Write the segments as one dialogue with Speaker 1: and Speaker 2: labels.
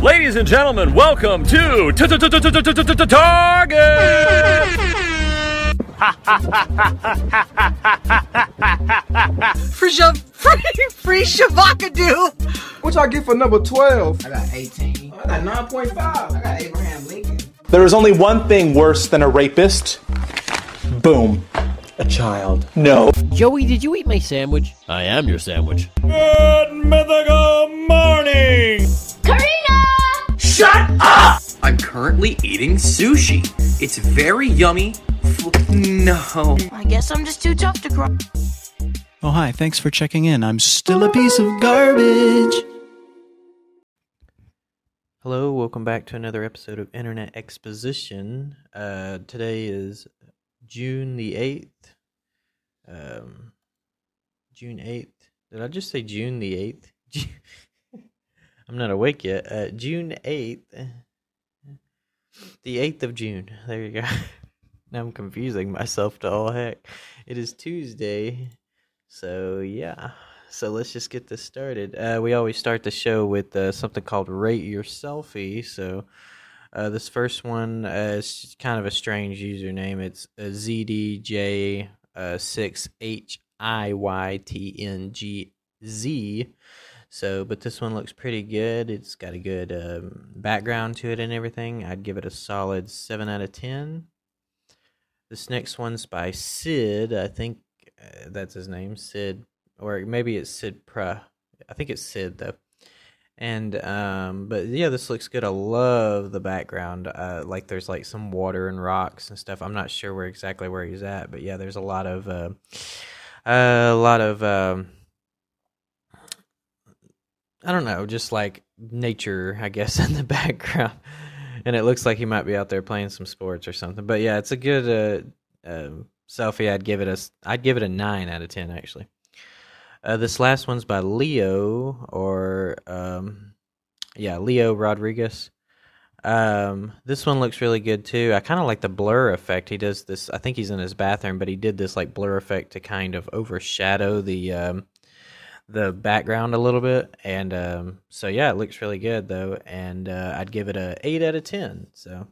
Speaker 1: Ladies and gentlemen, welcome to Target.
Speaker 2: Free, Shav- free, free Shavakadu.
Speaker 3: What y'all get for number 12?
Speaker 2: I got 18.
Speaker 3: I got 9.5.
Speaker 2: I got Abraham Lincoln.
Speaker 4: There is only one thing worse than a rapist. Boom. A child. No.
Speaker 5: Joey, did you eat my sandwich?
Speaker 1: I am your sandwich.
Speaker 6: Good mythical morning! Karina! Shut up!
Speaker 7: I'm currently eating sushi. It's very yummy. F- No.
Speaker 8: I guess I'm just too tough to cry.
Speaker 9: Oh, hi. Thanks for checking in. I'm still a piece of garbage.
Speaker 10: Hello, welcome back to another episode of Internet Exposition. Uh, today is June the 8th. Um, June 8th. Did I just say June the 8th? I'm not awake yet. Uh, June 8th. The 8th of June. There you go. now I'm confusing myself to all heck. It is Tuesday. So, yeah. So let's just get this started. Uh, we always start the show with uh, something called Rate Your Selfie. So uh, this first one uh, is kind of a strange username. It's uh, ZDJ6HIYTNGZ. So, but this one looks pretty good. It's got a good um, background to it and everything. I'd give it a solid 7 out of 10. This next one's by Sid. I think uh, that's his name, Sid or maybe it's Sid Pra. I think it's Sid though. And um, but yeah, this looks good. I love the background. Uh, like there's like some water and rocks and stuff. I'm not sure where exactly where he's at, but yeah, there's a lot of uh, a lot of um, I don't know, just like nature, I guess, in the background. And it looks like he might be out there playing some sports or something. But yeah, it's a good uh, uh, selfie. I'd give it a I'd give it a nine out of ten actually. Uh, this last one's by Leo, or um, yeah, Leo Rodriguez. Um, this one looks really good too. I kind of like the blur effect. He does this. I think he's in his bathroom, but he did this like blur effect to kind of overshadow the um, the background a little bit. And um, so yeah, it looks really good though. And uh, I'd give it a eight out of ten. So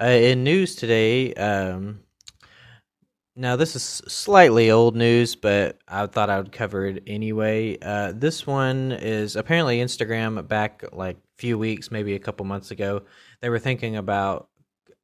Speaker 10: uh, in news today, um, now, this is slightly old news, but I thought I would cover it anyway. Uh, this one is apparently Instagram back like a few weeks, maybe a couple months ago. They were thinking about,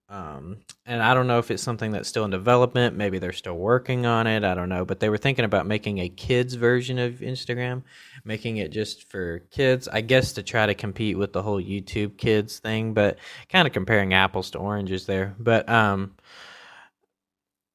Speaker 10: um, and I don't know if it's something that's still in development. Maybe they're still working on it. I don't know. But they were thinking about making a kids version of Instagram, making it just for kids, I guess to try to compete with the whole YouTube kids thing, but kind of comparing apples to oranges there. But, um,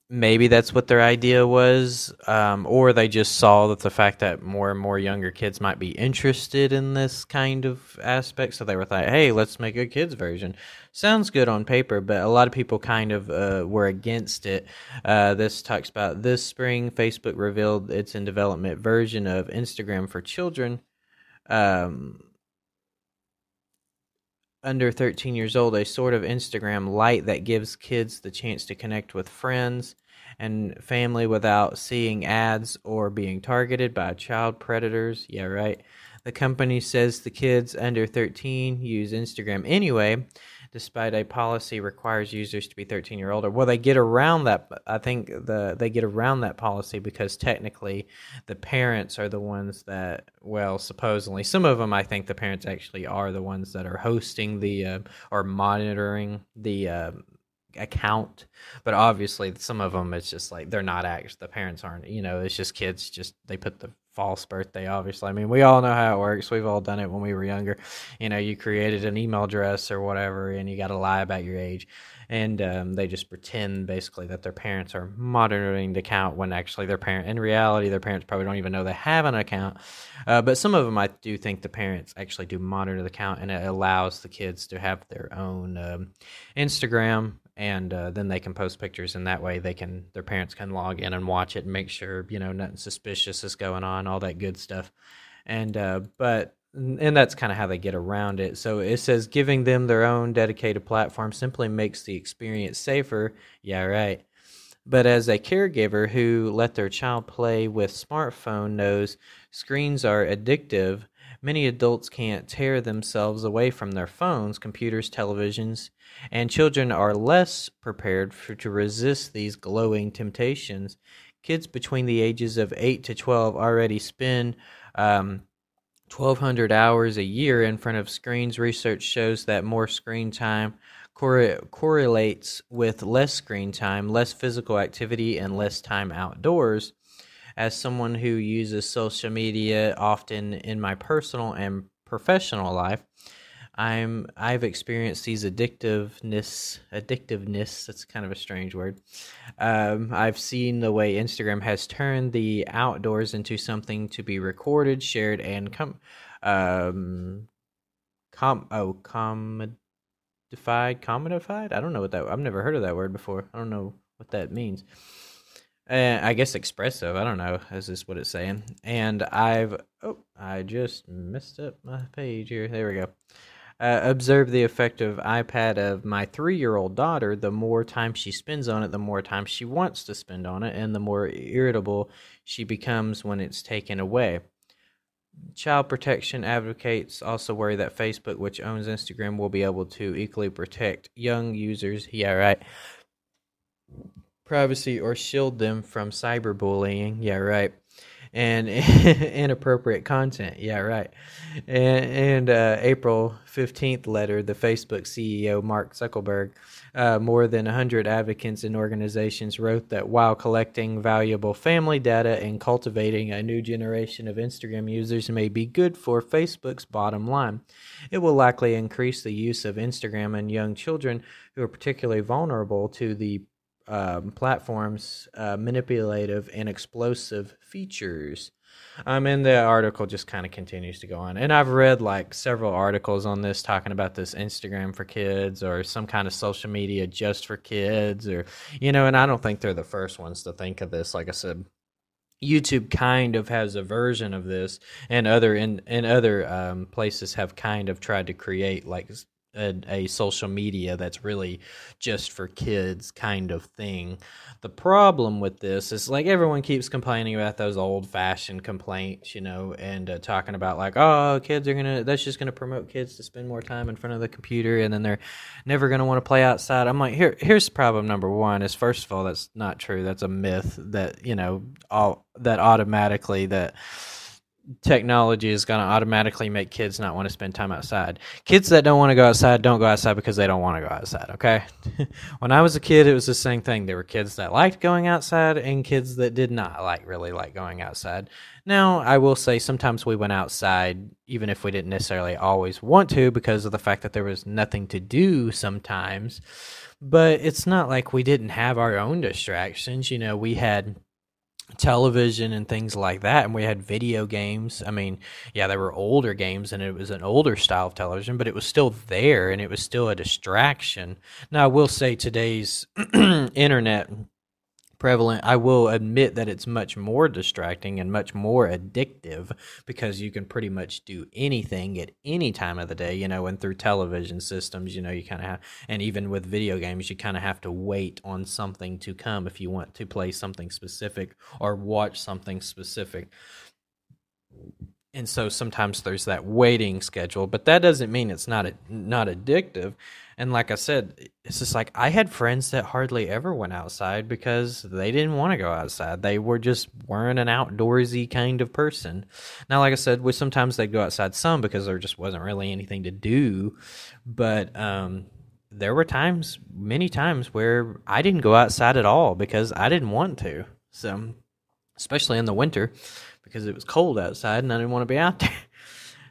Speaker 10: maybe that's what their idea was um, or they just saw that the fact that more and more younger kids might be interested in this kind of aspect. So they were like hey let's make a kids version. Sounds good on paper but a lot of people kind of uh, were against it. Uh, this talks about this spring facebook revealed its in development version of instagram for children. Um, under 13 years old, a sort of Instagram light that gives kids the chance to connect with friends and family without seeing ads or being targeted by child predators. Yeah, right. The company says the kids under 13 use Instagram anyway, despite a policy requires users to be 13 year older. Well, they get around that. I think the they get around that policy because technically, the parents are the ones that, well, supposedly, some of them. I think the parents actually are the ones that are hosting the uh, or monitoring the. Uh, account but obviously some of them it's just like they're not actually the parents aren't you know it's just kids just they put the false birthday obviously. I mean we all know how it works. We've all done it when we were younger. You know you created an email address or whatever and you got to lie about your age. And um, they just pretend basically that their parents are monitoring the account when actually their parent in reality their parents probably don't even know they have an account. Uh, but some of them i do think the parents actually do monitor the account and it allows the kids to have their own um, instagram and uh, then they can post pictures and that way they can their parents can log in and watch it and make sure you know nothing suspicious is going on all that good stuff. And uh, but and that's kind of how they get around it. So it says giving them their own dedicated platform simply makes the experience safer. Yeah right. But as a caregiver who let their child play with smartphone knows screens are addictive, many adults can't tear themselves away from their phones, computers, televisions, and children are less prepared for, to resist these glowing temptations. Kids between the ages of 8 to 12 already spend um, 1,200 hours a year in front of screens. Research shows that more screen time corre- correlates with less screen time, less physical activity, and less time outdoors. As someone who uses social media often in my personal and professional life, I'm I've experienced these addictiveness addictiveness. That's kind of a strange word. Um, I've seen the way Instagram has turned the outdoors into something to be recorded, shared, and com um com oh commodified commodified. I don't know what that. I've never heard of that word before. I don't know what that means. Uh, I guess expressive. I don't know. Is this what it's saying? And I've oh, I just messed up my page here. There we go uh, observe the effect of iPad of my three year old daughter. The more time she spends on it, the more time she wants to spend on it, and the more irritable she becomes when it's taken away. Child protection advocates also worry that Facebook, which owns Instagram, will be able to equally protect young users. Yeah, right. Privacy or shield them from cyberbullying. Yeah, right and inappropriate content. Yeah, right. And, and uh, April 15th letter, the Facebook CEO, Mark Zuckerberg, uh, more than 100 advocates and organizations wrote that while collecting valuable family data and cultivating a new generation of Instagram users may be good for Facebook's bottom line, it will likely increase the use of Instagram in young children who are particularly vulnerable to the um, platforms uh, manipulative and explosive features. Um, and the article just kind of continues to go on. And I've read like several articles on this talking about this Instagram for kids or some kind of social media just for kids or, you know, and I don't think they're the first ones to think of this. Like I said, YouTube kind of has a version of this, and other in and other um, places have kind of tried to create like a, a, social media that's really just for kids kind of thing. The problem with this is like everyone keeps complaining about those old fashioned complaints, you know, and uh, talking about like, oh, kids are gonna, that's just gonna promote kids to spend more time in front of the computer and then they're never gonna want to play outside. I'm like, here, here's problem number one is first of all, that's not true. That's a myth that, you know, all that automatically that technology is going to automatically make kids not want to spend time outside. Kids that don't want to go outside don't go outside because they don't want to go outside, okay? when I was a kid, it was the same thing. There were kids that liked going outside and kids that did not like really like going outside. Now, I will say sometimes we went outside even if we didn't necessarily always want to because of the fact that there was nothing to do sometimes. But it's not like we didn't have our own distractions. You know, we had television and things like that and we had video games. I mean yeah there were older games and it was an older style of television but it was still there and it was still a distraction. Now i will say today's internet prevalent, I will admit that it's much more distracting and much more addictive because you can pretty much do anything at any time of the day, you know, and through television systems, you know, you kind of have, and even with video games, you kind of have to wait on something to come if you want to play something specific or watch something specific. And so sometimes there's that waiting schedule, but that doesn't mean it's not not addictive and like I said, it's just like I had friends that hardly ever went outside because they didn't want to go outside. They were just weren't an outdoorsy kind of person. Now, like I said, we sometimes they'd go outside some because there just wasn't really anything to do. But um, there were times, many times, where I didn't go outside at all because I didn't want to. So, especially in the winter because it was cold outside and I didn't want to be out there.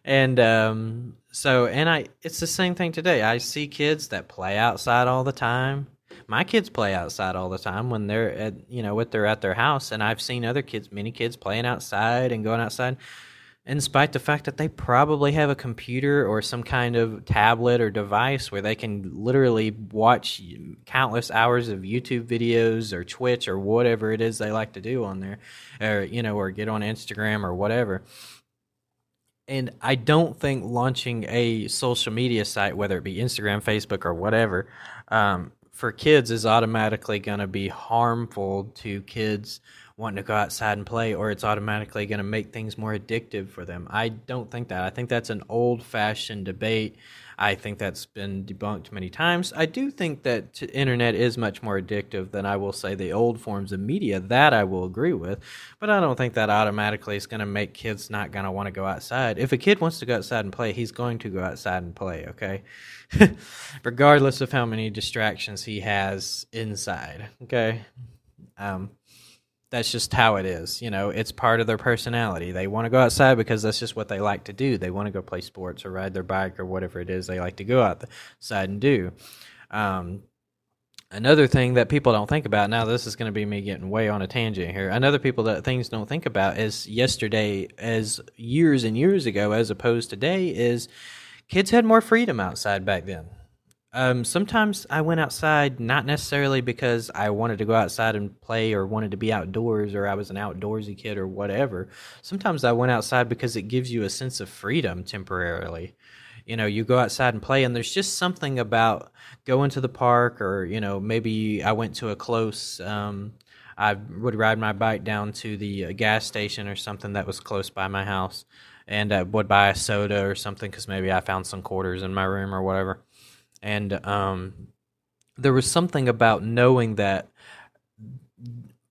Speaker 10: And um, so, and I, it's the same thing today. I see kids that play outside all the time. My kids play outside all the time when they're at, you know, with they're at their house, and I've seen other kids, many kids playing outside and going outside, in spite the fact that they probably have a computer or some kind of tablet or device where they can literally watch countless hours of YouTube videos or Twitch or whatever it is they like to do on there, or you know, or get on Instagram or whatever and I don't think launching a social media site, whether it be Instagram, Facebook, or whatever, um, for kids is automatically going to be harmful to kids wanting to go outside and play, or it's automatically going to make things more addictive for them. I don't think that. I think that's an old fashioned debate. I think that's been debunked many times. I do think that t- internet is much more addictive than I will say the old forms of media. That I will agree with, but I don't think that automatically is going to make kids not going to want to go outside. If a kid wants to go outside and play, he's going to go outside and play. Okay, regardless of how many distractions he has inside. Okay, um, that's just how it is. You know, it's part of their personality. They want to go outside because that's just what they like to do. They want to go play sports or ride their bike or whatever it is they like to go outside and do. Um, another thing that people don't think about now this is going to be me getting way on a tangent here another people that things don't think about is yesterday as years and years ago as opposed to today is kids had more freedom outside back then um, sometimes I went outside not necessarily because I wanted to go outside and play or wanted to be outdoors or I was an outdoorsy kid or whatever. Sometimes I went outside because it gives you a sense of freedom temporarily. You know, you go outside and play, and there's just something about going to the park or, you know, maybe I went to a close. Um, I would ride my bike down to the uh, gas station or something that was close by my house and I would buy a soda or something because maybe I found some quarters in my room or whatever and um, there was something about knowing that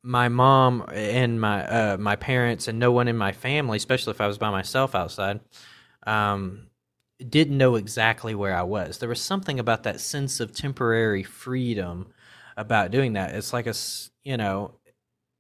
Speaker 10: my mom and my uh, my parents and no one in my family, especially if I was by myself outside, um, didn't know exactly where I was. There was something about that sense of temporary freedom about doing that. It's like a you know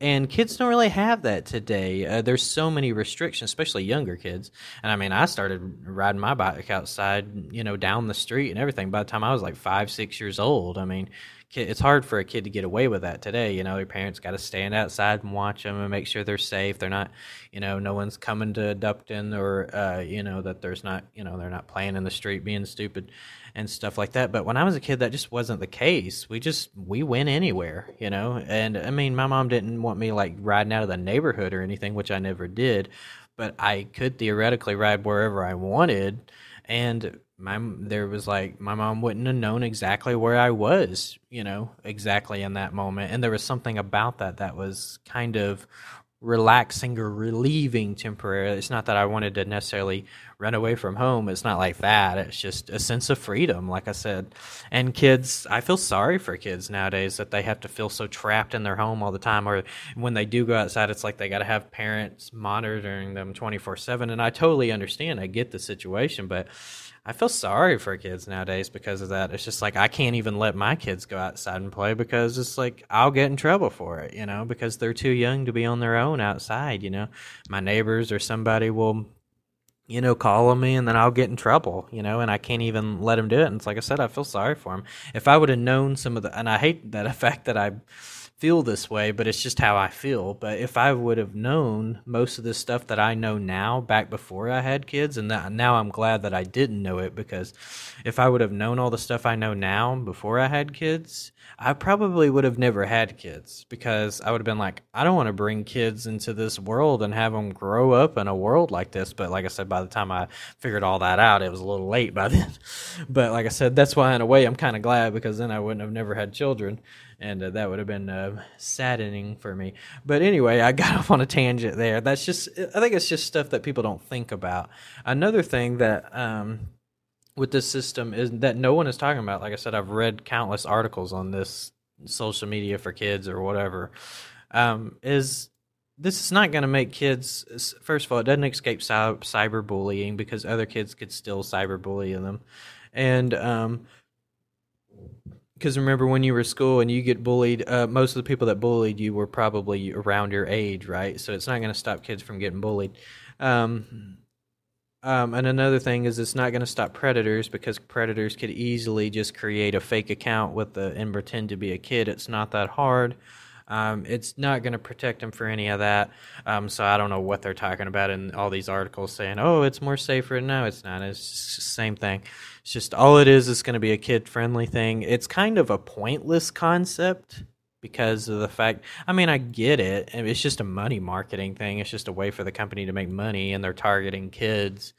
Speaker 10: and kids don't really have that today. Uh, there's so many restrictions, especially younger kids. And I mean, I started riding my bike outside, you know, down the street and everything. By the time I was like five, six years old, I mean, it's hard for a kid to get away with that today. You know, your parents got to stand outside and watch them and make sure they're safe. They're not, you know, no one's coming to Dupton or, uh, you know, that there's not, you know, they're not playing in the street being stupid and stuff like that. But when I was a kid, that just wasn't the case. We just we went anywhere, you know. And I mean, my mom didn't want me like riding out of the neighborhood or anything, which I never did. But I could theoretically ride wherever I wanted, and my there was like my mom wouldn't have known exactly where I was, you know, exactly in that moment. And there was something about that that was kind of relaxing or relieving temporarily. It's not that I wanted to necessarily run away from home. It's not like that. It's just a sense of freedom, like I said. And kids, I feel sorry for kids nowadays that they have to feel so trapped in their home all the time. Or when they do go outside, it's like they got to have parents monitoring them 24 7. And I totally understand. I get the situation, but I feel sorry for kids nowadays because of that. It's just like I can't even let my kids go outside and play because it's like I'll get in trouble for it, you know, because they're too young to be on their own outside, you know. My neighbors or somebody will you know, call on me and then I'll get in trouble, you know, and I can't even let them do it. And it's like I said, I feel sorry for him. If I would have known some of the, and I hate that fact that I feel this way, but it's just how I feel. But if I would have known most of this stuff that I know now back before I had kids, and that, now I'm glad that I didn't know it because if I would have known all the stuff I know now before I had kids, I probably would have never had kids because I would have been like, I don't want to bring kids into this world and have them grow up in a world like this. But like I said, by the time I figured all that out, it was a little late by then. but like I said, that's why in a way I'm kind of glad because then I wouldn't have never had children and uh, that would have been uh, saddening for me. But anyway, I got off on a tangent there. That's just, I think it's just stuff that people don't think about. Another thing that, um, with this system is that no one is talking about. Like I said, I've read countless articles on this social media for kids or whatever. Um, is this is not going to make kids? First of all, it doesn't escape cyberbullying because other kids could still cyberbully them, and um, because remember when you were school and you get bullied, uh, most of the people that bullied you were probably around your age, right? So it's not going to stop kids from getting bullied. Um, um, and another thing is it's not going to stop predators because predators could easily just create a fake account with the and pretend to be a kid. It's not that hard. Um, it's not going to protect them for any of that. Um, so I don't know what they're talking about in all these articles saying, "Oh, it's more safer." No, it's not. It's the same thing. It's just all it is. It's going to be a kid friendly thing. It's kind of a pointless concept because of the fact. I mean, I get it. It's just a money marketing thing. It's just a way for the company to make money, and they're targeting kids.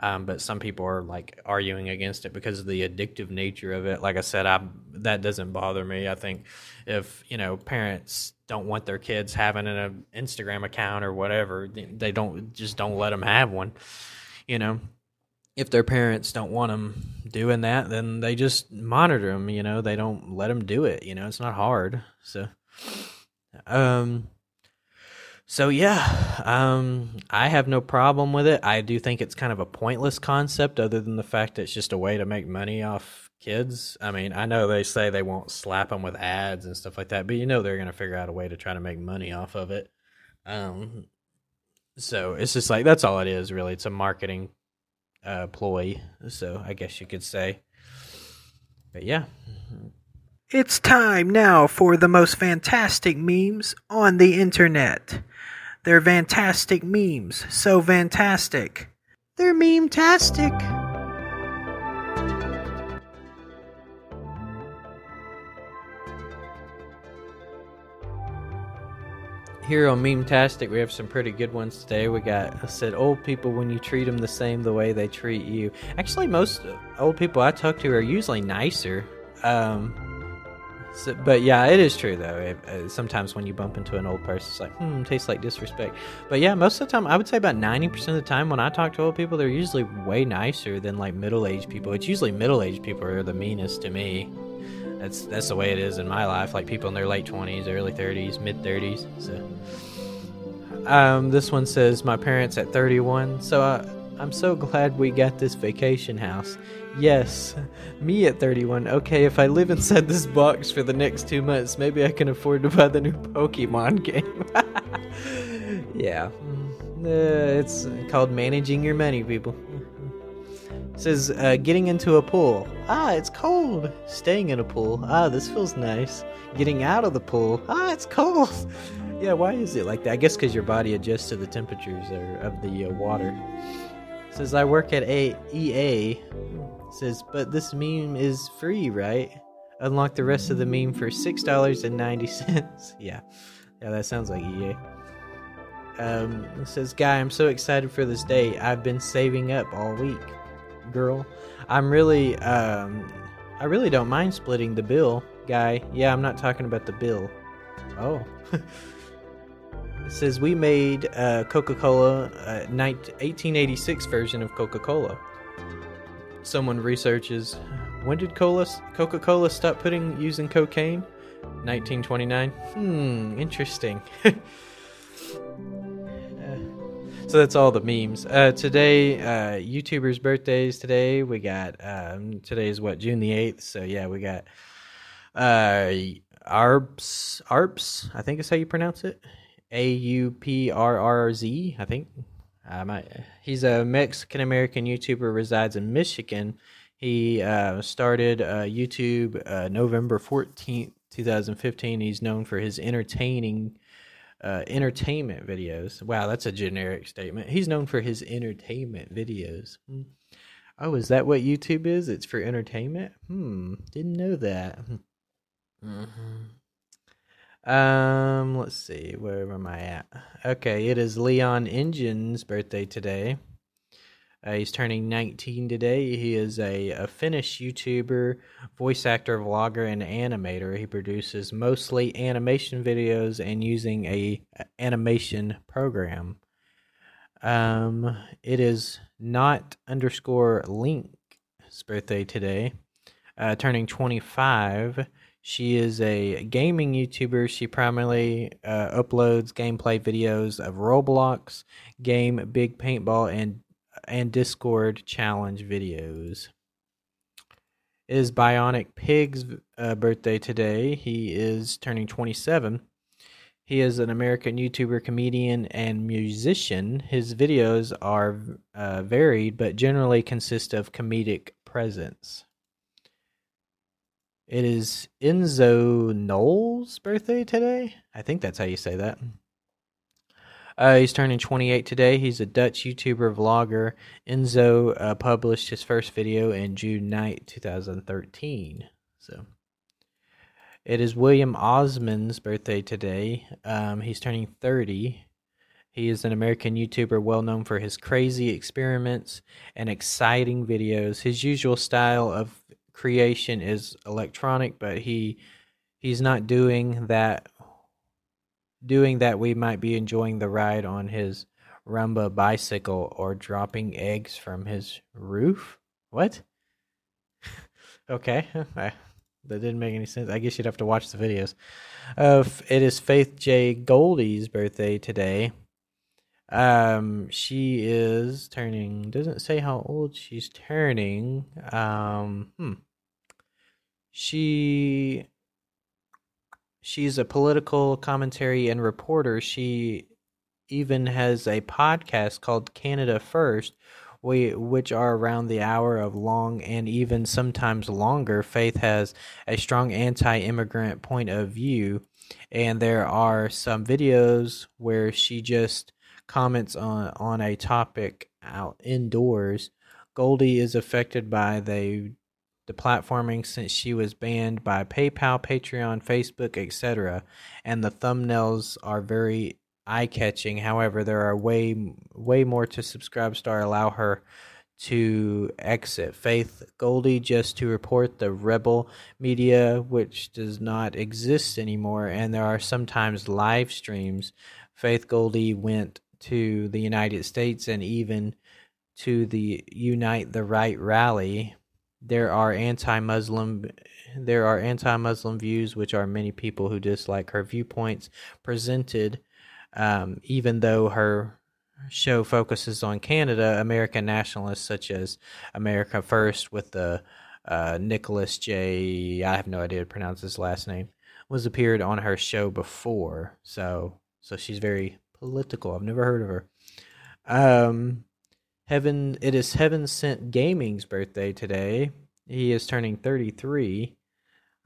Speaker 10: Um, but some people are like arguing against it because of the addictive nature of it. Like I said, I that doesn't bother me. I think if you know parents don't want their kids having an Instagram account or whatever, they don't just don't let them have one. You know, if their parents don't want them doing that, then they just monitor them. You know, they don't let them do it. You know, it's not hard. So, um, so yeah, um, I have no problem with it. I do think it's kind of a pointless concept, other than the fact that it's just a way to make money off kids. I mean, I know they say they won't slap them with ads and stuff like that, but you know they're going to figure out a way to try to make money off of it. Um, so it's just like that's all it is, really. It's a marketing uh, ploy, so I guess you could say. But yeah.
Speaker 11: It's time now for the most fantastic memes on the internet. They're fantastic memes, so fantastic. They're meme-tastic.
Speaker 10: Here on Meme-tastic, we have some pretty good ones today. We got I said old people when you treat them the same the way they treat you. Actually, most old people I talk to are usually nicer. Um, so, but yeah, it is true though. It, uh, sometimes when you bump into an old person, it's like, hmm, tastes like disrespect. But yeah, most of the time, I would say about ninety percent of the time when I talk to old people, they're usually way nicer than like middle-aged people. It's usually middle-aged people are the meanest to me. That's that's the way it is in my life. Like people in their late twenties, early thirties, mid thirties. So, um, this one says my parents at thirty-one. So I, I'm so glad we got this vacation house. Yes, me at 31. Okay, if I live inside this box for the next two months, maybe I can afford to buy the new Pokemon game. yeah, uh, it's called managing your money, people. It says uh, getting into a pool. Ah, it's cold. Staying in a pool. Ah, this feels nice. Getting out of the pool. Ah, it's cold. yeah, why is it like that? I guess because your body adjusts to the temperatures of the uh, water. Says I work at a EA. Says, but this meme is free, right? Unlock the rest of the meme for six dollars and ninety cents. yeah, yeah, that sounds like EA. Um, says, guy, I'm so excited for this day. I've been saving up all week girl. I'm really, um, I really don't mind splitting the bill, guy. Yeah, I'm not talking about the bill. Oh. says we made uh, Coca-Cola, uh, 1886 version of Coca-Cola. Someone researches when did Cola, Coca-Cola stop putting using cocaine? 1929. Hmm, interesting. so that's all the memes. Uh, today, uh, YouTubers' birthdays. Today we got. Um, today is what June the eighth. So yeah, we got. Uh, Arps, Arps. I think is how you pronounce it. A U P R R Z. I think. I might. He's a Mexican American YouTuber. Resides in Michigan. He uh, started uh, YouTube uh, November fourteenth, two thousand fifteen. He's known for his entertaining uh, entertainment videos. Wow, that's a generic statement. He's known for his entertainment videos. Hmm. Oh, is that what YouTube is? It's for entertainment? Hmm, didn't know that. Mm-hmm. Um, let's see, where am I at? Okay, it is Leon Engine's birthday today. Uh, he's turning 19 today. He is a, a Finnish YouTuber, voice actor, vlogger, and animator. He produces mostly animation videos and using a, animation program. Um, it is not underscore Link's birthday today, uh, turning 25. She is a gaming YouTuber. She primarily uh, uploads gameplay videos of Roblox, game Big Paintball, and and Discord challenge videos. It is Bionic Pig's uh, birthday today. He is turning 27. He is an American YouTuber, comedian, and musician. His videos are uh, varied, but generally consist of comedic presence. It is Enzo Knol's birthday today. I think that's how you say that. Uh, he's turning 28 today. He's a Dutch YouTuber vlogger. Enzo uh, published his first video in June 9, 2013. So it is William Osman's birthday today. Um, he's turning 30. He is an American YouTuber well known for his crazy experiments and exciting videos. His usual style of creation is electronic, but he he's not doing that doing that we might be enjoying the ride on his Roomba bicycle or dropping eggs from his roof. What? okay. that didn't make any sense. I guess you'd have to watch the videos. Uh, it is Faith J. Goldy's birthday today. Um, she is turning. Doesn't say how old she's turning. Um, hmm. She she's a political commentary and reporter. She even has a podcast called Canada First, we, which are around the hour of long and even sometimes longer. Faith has a strong anti immigrant point of view, and there are some videos where she just comments on, on a topic out indoors. Goldy is affected by the the platforming since she was banned by PayPal, Patreon, Facebook, etc. And the thumbnails are very eye-catching. However, there are way way more to Subscribestar allow her to exit. Faith Goldy just to report the rebel media which does not exist anymore and there are sometimes live streams. Faith Goldy went to the United States and even to the Unite the Right rally there are anti-Muslim there are anti-Muslim views, which are many people who dislike her viewpoints presented. Um, even though her show focuses on Canada, American nationalists such as America First with the uh, Nicholas J. I have no idea to pronounce his last name was appeared on her show before. So so she's very political. I've never heard of her. Um, Heaven, it is Heaven Sent Gaming's birthday today. He is turning 33.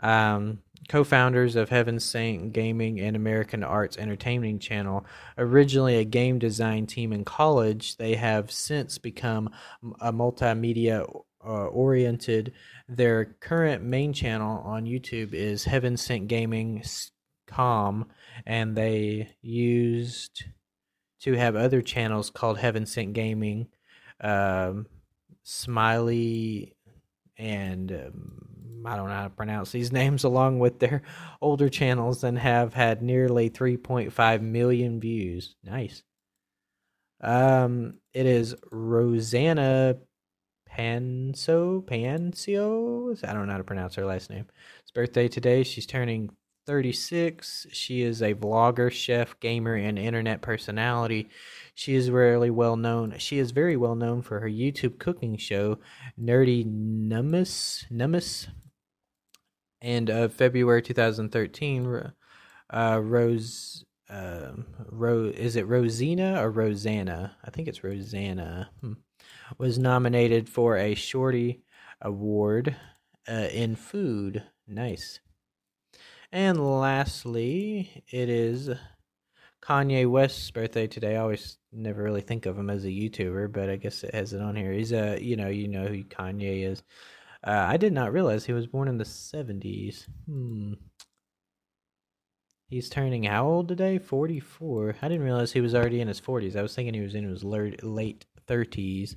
Speaker 10: Um, co-founders of Heaven Sent Gaming and American Arts Entertainment Channel, originally a game design team in college, they have since become a multimedia uh, oriented. Their current main channel on YouTube is Heaven Sent Gaming Com, and they used to have other channels called Heaven Sent Gaming um, Smiley, and um, I don't know how to pronounce these names, along with their older channels, and have had nearly 3.5 million views. Nice. Um, it is Rosanna Panso Pancio. I don't know how to pronounce her last name. It's birthday today. She's turning 36. She is a vlogger, chef, gamer, and internet personality. She is rarely well known. She is very well known for her YouTube cooking show, Nerdy Nummus. Nummus. And uh, February 2013, uh, Rose. Uh, Rose is it Rosina or Rosanna? I think it's Rosanna. Hmm. Was nominated for a Shorty Award uh, in food. Nice. And lastly, it is Kanye West's birthday today. I always never really think of him as a YouTuber, but I guess it has it on here. He's a you know you know who Kanye is. Uh, I did not realize he was born in the seventies. Hmm. He's turning how old today? Forty four. I didn't realize he was already in his forties. I was thinking he was in his late thirties.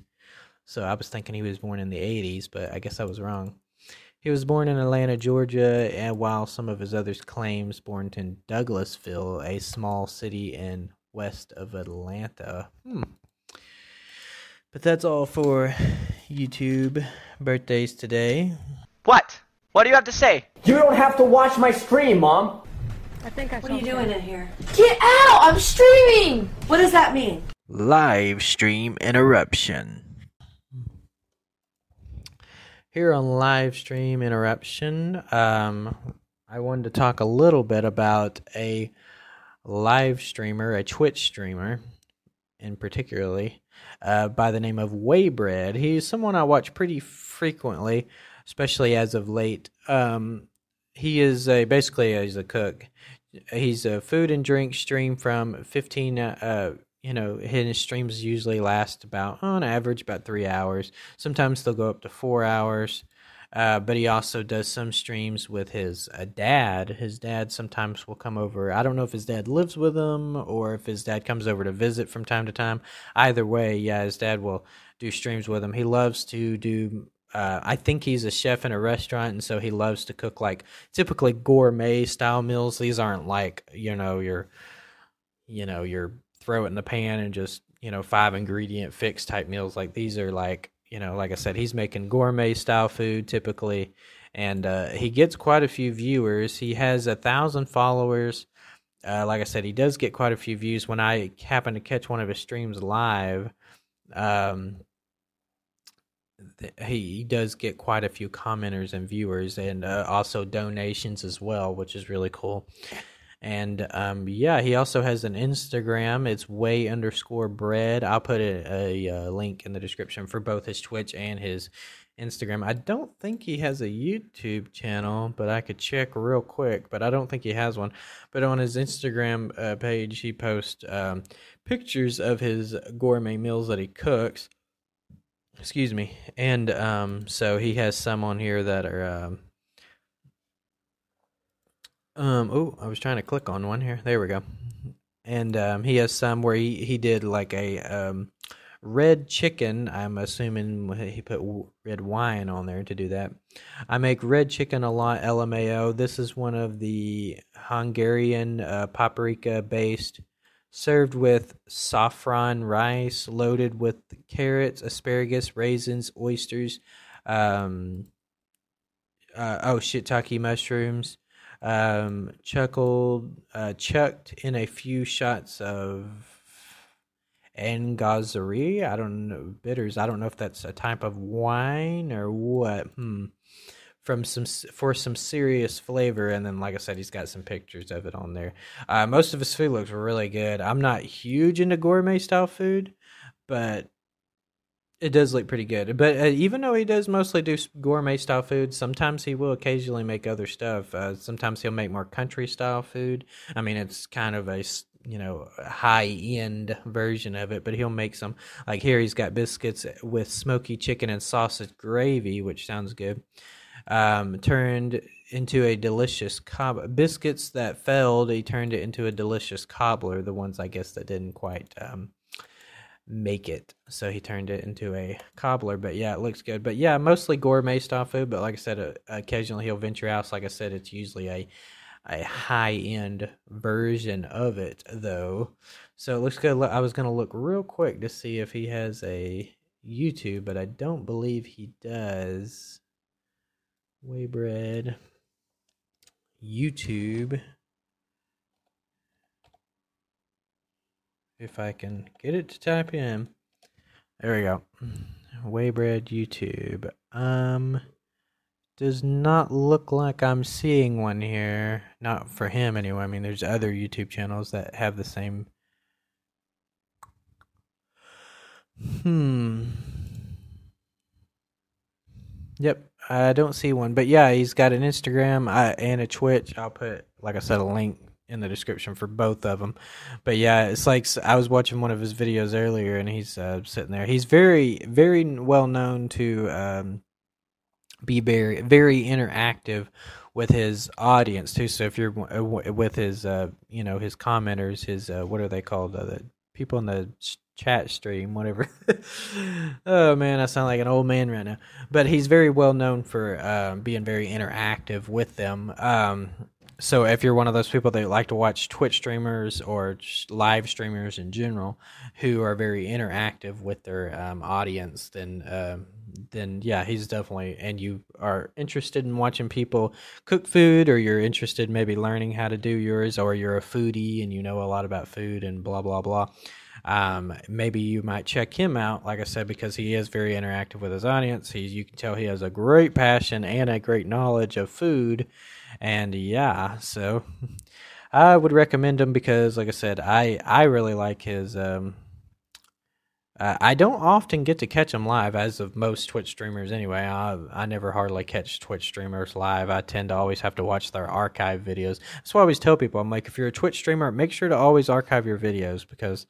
Speaker 10: So I was thinking he was born in the eighties, but I guess I was wrong. He was born in Atlanta, Georgia, and while some of his other claims born in Douglasville, a small city in west of Atlanta. Hmm. But that's all for YouTube birthdays today.
Speaker 12: What? What do you have to say?
Speaker 13: You don't have to watch my stream, Mom.
Speaker 8: I think I
Speaker 14: What are you doing in here?
Speaker 8: Get out! I'm streaming!
Speaker 14: What does that mean?
Speaker 10: Live stream interruption. Here on live stream interruption, um, I wanted to talk a little bit about a live streamer, a Twitch streamer, in particularly, uh, by the name of Waybread. He's someone I watch pretty frequently, especially as of late. Um, he is a basically he's a cook. He's a food and drink stream from 15 uh, you know, his streams usually last about, on average, about three hours. Sometimes they'll go up to four hours. Uh, but he also does some streams with his uh, dad. His dad sometimes will come over. I don't know if his dad lives with him or if his dad comes over to visit from time to time. Either way, yeah, his dad will do streams with him. He loves to do. Uh, I think he's a chef in a restaurant, and so he loves to cook like typically gourmet style meals. These aren't like you know your, you know your throw it in the pan and just you know five ingredient fix type meals. Like these are like you know, like I said, he's making gourmet style food typically, and uh, he gets quite a few viewers. He has a thousand followers. Uh, like I said, he does get quite a few views. When I happen to catch one of his streams live, um, he does get quite a few commenters and viewers, and uh, also donations as well, which is really cool. And um, yeah, he also has an Instagram. It's way underscore bread. I'll put a, a, a, link in the description for both his Twitch and his Instagram. I don't think he has a YouTube channel, but I could check real quick. But I don't think he has one. But on his Instagram uh, page, he posts um, pictures of his gourmet meals that he cooks. Excuse me. And um, so he has some on here that are. Um. Oh, I was trying to click on one here. There we go. And um, he has some where he he did like a um red chicken. I'm assuming he put red wine on there to do that. I make red chicken a lot LMAO. This is one of the Hungarian uh, paprika based, served with saffron rice, loaded with carrots, asparagus, raisins, oysters, um, uh, oh shiitake mushrooms, um, chuckled, uh, chucked in a few shots of Angazari. I don't know bitters. I don't know if that's a type of wine or what. Hmm. From some for some serious flavor, and then like I said, he's got some pictures of it on there. Uh, most of his food looks really good. I'm not huge into gourmet style food, but it does look pretty good. But uh, even though he does mostly do gourmet style food, sometimes he will occasionally make other stuff. Uh, sometimes he'll make more country style food. I mean, it's kind of a you know high end version of it, but he'll make some. Like here, he's got biscuits with smoky chicken and sausage gravy, which sounds good. Um, turned into a delicious cob biscuits that failed. He turned it into a delicious cobbler. The ones I guess that didn't quite um, make it. So he turned it into a cobbler. But yeah, it looks good. But yeah, mostly gourmet style food. But like I said, uh, occasionally he'll venture out. Like I said, it's usually a a high end version of it though. So it looks good. I was gonna look real quick to see if he has a YouTube, but I don't believe he does. Waybread YouTube. If I can get it to type in. There we go. Waybread YouTube. Um does not look like I'm seeing one here. Not for him anyway. I mean there's other YouTube channels that have the same Hmm. Yep, I don't see one, but yeah, he's got an Instagram and a Twitch. I'll put, like I said, a link in the description for both of them. But yeah, it's like I was watching one of his videos earlier, and he's uh, sitting there. He's very, very well known to um, be very, very interactive with his audience too. So if you're with his, uh, you know, his commenters, his uh, what are they called? Uh, the people in the chat stream, whatever. oh man, I sound like an old man right now. But he's very well known for uh, being very interactive with them. Um, so if you're one of those people that like to watch Twitch streamers or live streamers in general who are very interactive with their um, audience, then uh, then yeah, he's definitely. And you are interested in watching people cook food, or you're interested maybe learning how to do yours, or you're a foodie and you know a lot about food and blah blah blah um, maybe you might check him out, like I said, because he is very interactive with his audience. He's you can tell he has a great passion and a great knowledge of food, and yeah, so I would recommend him because, like I said, I I really like his. Um, uh, I don't often get to catch him live, as of most Twitch streamers. Anyway, I I never hardly catch Twitch streamers live. I tend to always have to watch their archive videos. That's why I always tell people, I'm like, if you're a Twitch streamer, make sure to always archive your videos because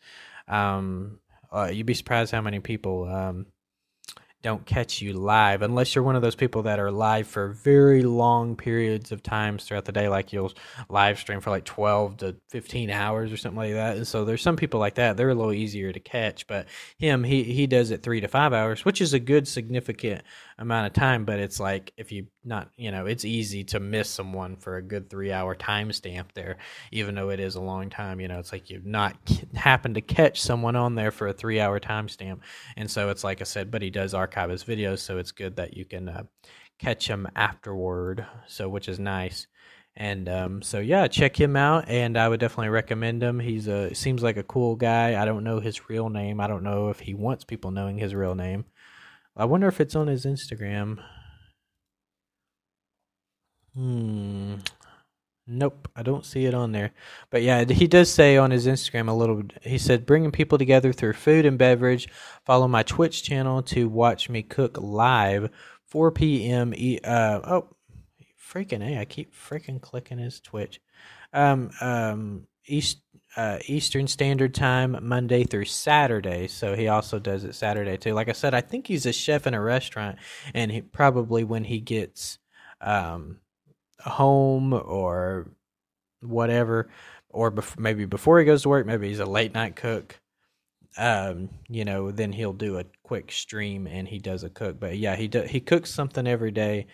Speaker 10: um, uh, you'd be surprised how many people um, don't catch you live unless you're one of those people that are live for very long periods of times throughout the day like you'll live stream for like 12 to 15 hours or something like that. And so there's some people like that they're a little easier to catch but him he he does it 3 to 5 hours which is a good significant amount of time but it's like if you not you know it's easy to miss someone for a good 3 hour timestamp there even though it is a long time you know it's like you've not happened to catch someone on there for a 3 hour timestamp and so it's like I said but he does archive his videos, so it's good that you can uh, catch him afterward. So which is nice. And um, so yeah, check him out, and I would definitely recommend him. He's a seems like a cool guy. I don't know his real name. I don't know if he wants people knowing his real name. I wonder if it's on his Instagram. Hmm. Nope, I don't see it on there. But yeah, he does say on his Instagram a little. He said, bringing people together through food and beverage. Follow my Twitch channel to watch me cook live, 4 p.m. E- uh, oh, freaking a! I keep freaking clicking his Twitch. Um, um, East uh, Eastern Standard Time, Monday through Saturday. So he also does it Saturday too. Like I said, I think he's a chef in a restaurant, and he probably when he gets um home or whatever, or bef- maybe before he goes to work, maybe he's a late night cook. Um, you know, then he'll do a quick stream and he does a cook. But yeah, he do, he cooks something every day,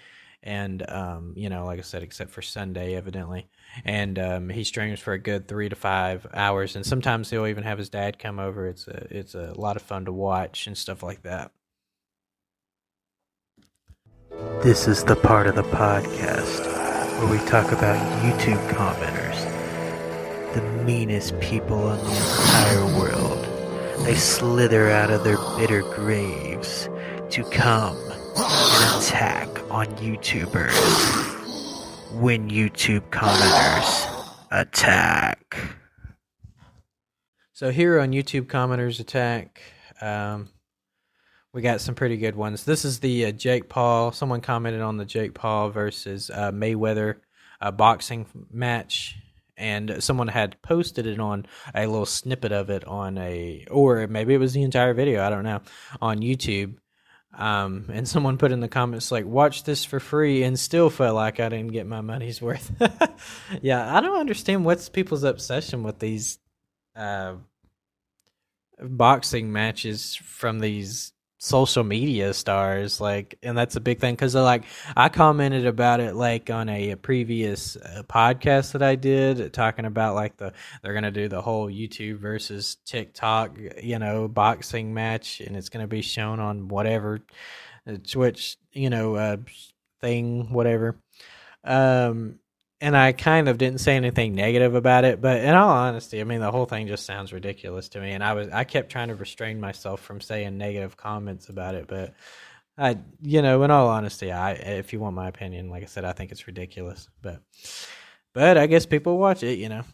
Speaker 10: and um, you know, like I said, except for Sunday, evidently, and um, he streams for a good three to five hours, and sometimes he'll even have his dad come over. It's a it's a lot of fun to watch and stuff like that.
Speaker 11: This is the part of the podcast where we talk about YouTube commenters, the meanest people in the entire world. They slither out of their bitter graves to come and attack on YouTubers when YouTube commenters attack.
Speaker 10: So here on YouTube commenters attack, um, we got some pretty good ones. This is the uh, Jake Paul. Someone commented on the Jake Paul versus uh, Mayweather uh, boxing match, and someone had posted it on a little snippet of it on a, or maybe it was the entire video. I don't know on YouTube. Um, and someone put in the comments like, "Watch this for free," and still felt like I didn't get my money's worth. yeah, I don't understand what's people's obsession with these uh, boxing matches from these social media stars like and that's a big thing because like i commented about it like on a, a previous uh, podcast that i did talking about like the they're gonna do the whole youtube versus tiktok you know boxing match and it's gonna be shown on whatever uh, twitch you know uh, thing whatever. Um and I kind of didn't say anything negative about it, but in all honesty, I mean the whole thing just sounds ridiculous to me, and I was I kept trying to restrain myself from saying negative comments about it, but I you know in all honesty, I if you want my opinion, like I said, I think it's ridiculous, but but I guess people watch it, you know.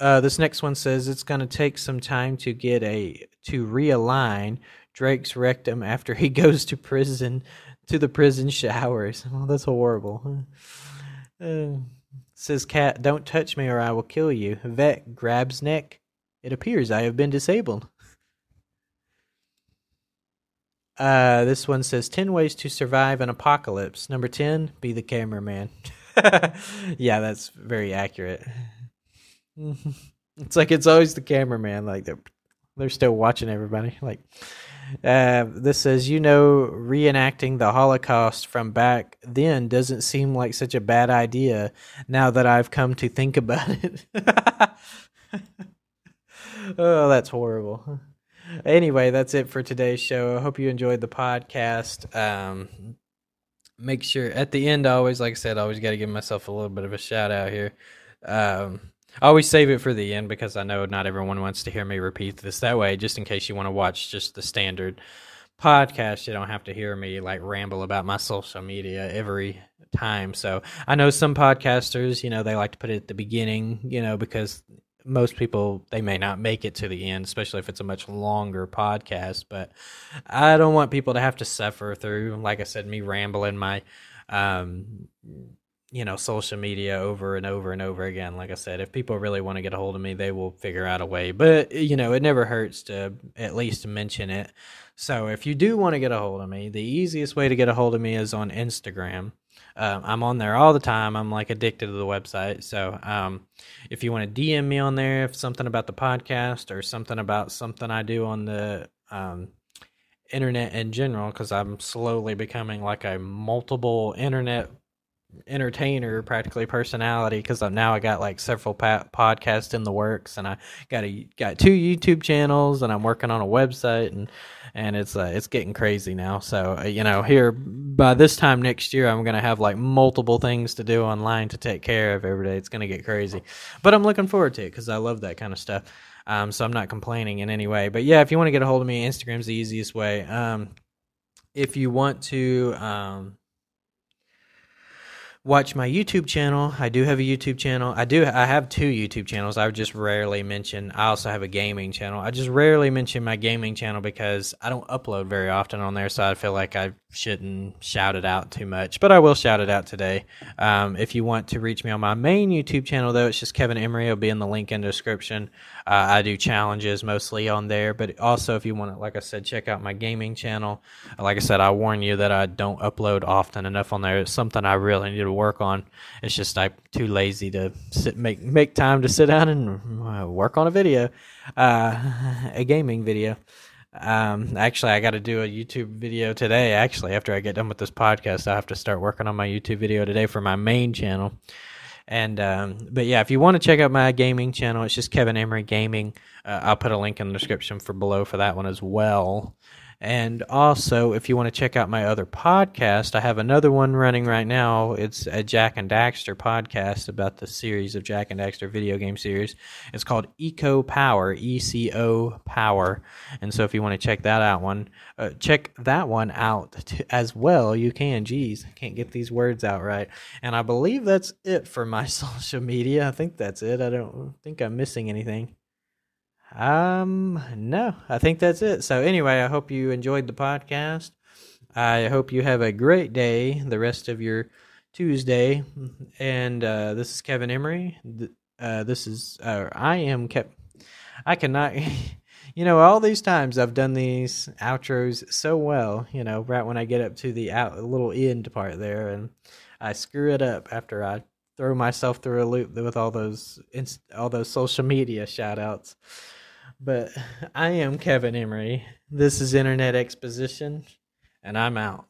Speaker 10: Uh, this next one says it's going to take some time to get a to realign Drake's rectum after he goes to prison to the prison showers. Well, that's horrible. Says cat, don't touch me or I will kill you. Vet grabs neck. It appears I have been disabled. Uh, this one says 10 ways to survive an apocalypse. Number 10, be the cameraman. yeah, that's very accurate. it's like it's always the cameraman. Like they're, they're still watching everybody. Like, uh, this says, you know, reenacting the Holocaust from back then doesn't seem like such a bad idea now that I've come to think about it. oh, that's horrible. Anyway, that's it for today's show. I hope you enjoyed the podcast. Um, make sure at the end, always, like I said, always got to give myself a little bit of a shout out here. Um, I always save it for the end because I know not everyone wants to hear me repeat this. That way, just in case you want to watch just the standard podcast, you don't have to hear me like ramble about my social media every time. So I know some podcasters, you know, they like to put it at the beginning, you know, because most people they may not make it to the end, especially if it's a much longer podcast. But I don't want people to have to suffer through, like I said, me rambling my um you know social media over and over and over again. Like I said, if people really want to get a hold of me, they will figure out a way. But you know, it never hurts to at least mention it. So if you do want to get a hold of me, the easiest way to get a hold of me is on Instagram. Um, I'm on there all the time. I'm like addicted to the website. So um, if you want to DM me on there, if something about the podcast or something about something I do on the um, internet in general, because I'm slowly becoming like a multiple internet entertainer practically personality because now i got like several pa- podcasts in the works and i got a got two youtube channels and i'm working on a website and and it's uh, it's getting crazy now. So uh, you know here by this time next year i'm gonna have like multiple things to do online to take care of every day. It's gonna get crazy. But i'm looking forward to it because i love that kind of stuff. Um, so i'm not complaining in any way. But yeah if you want to get a hold of me instagram's the easiest way. Um, if you want to um, watch my YouTube channel. I do have a YouTube channel. I do I have two YouTube channels. I just rarely mention. I also have a gaming channel. I just rarely mention my gaming channel because I don't upload very often on there, so I feel like I shouldn't shout it out too much. But I will shout it out today. Um, if you want to reach me on my main YouTube channel, though, it's just Kevin Emery. It'll be in the link in the description. Uh, I do challenges mostly on there, but also if you want to, like I said, check out my gaming channel. Like I said, I warn you that I don't upload often enough on there. It's something I really need to work on. It's just I'm too lazy to sit make make time to sit down and uh, work on a video, uh, a gaming video. Um, actually, I got to do a YouTube video today. Actually, after I get done with this podcast, I have to start working on my YouTube video today for my main channel. And um, but yeah, if you want to check out my gaming channel, it's just Kevin Emery Gaming. Uh, I'll put a link in the description for below for that one as well. And also, if you want to check out my other podcast, I have another one running right now. It's a Jak and Daxter podcast about the series of Jak and Daxter video game series. It's called Eco Power, E C O Power. And so, if you want to check that out, one uh, check that one out t- as well. You can. Geez, I can't get these words out right. And I believe that's it for my social media. I think that's it. I don't think I'm missing anything. Um, no, I think that's it. So, anyway, I hope you enjoyed the podcast. I hope you have a great day, the rest of your Tuesday. And uh, this is Kevin Emery. Uh, this is, uh, I am kept, I cannot, you know, all these times I've done these outros so well, you know, right when I get up to the out, little end part there, and I screw it up after I throw myself through a loop with all those, all those social media shout outs. But I am Kevin Emery. This is Internet Exposition, and I'm out.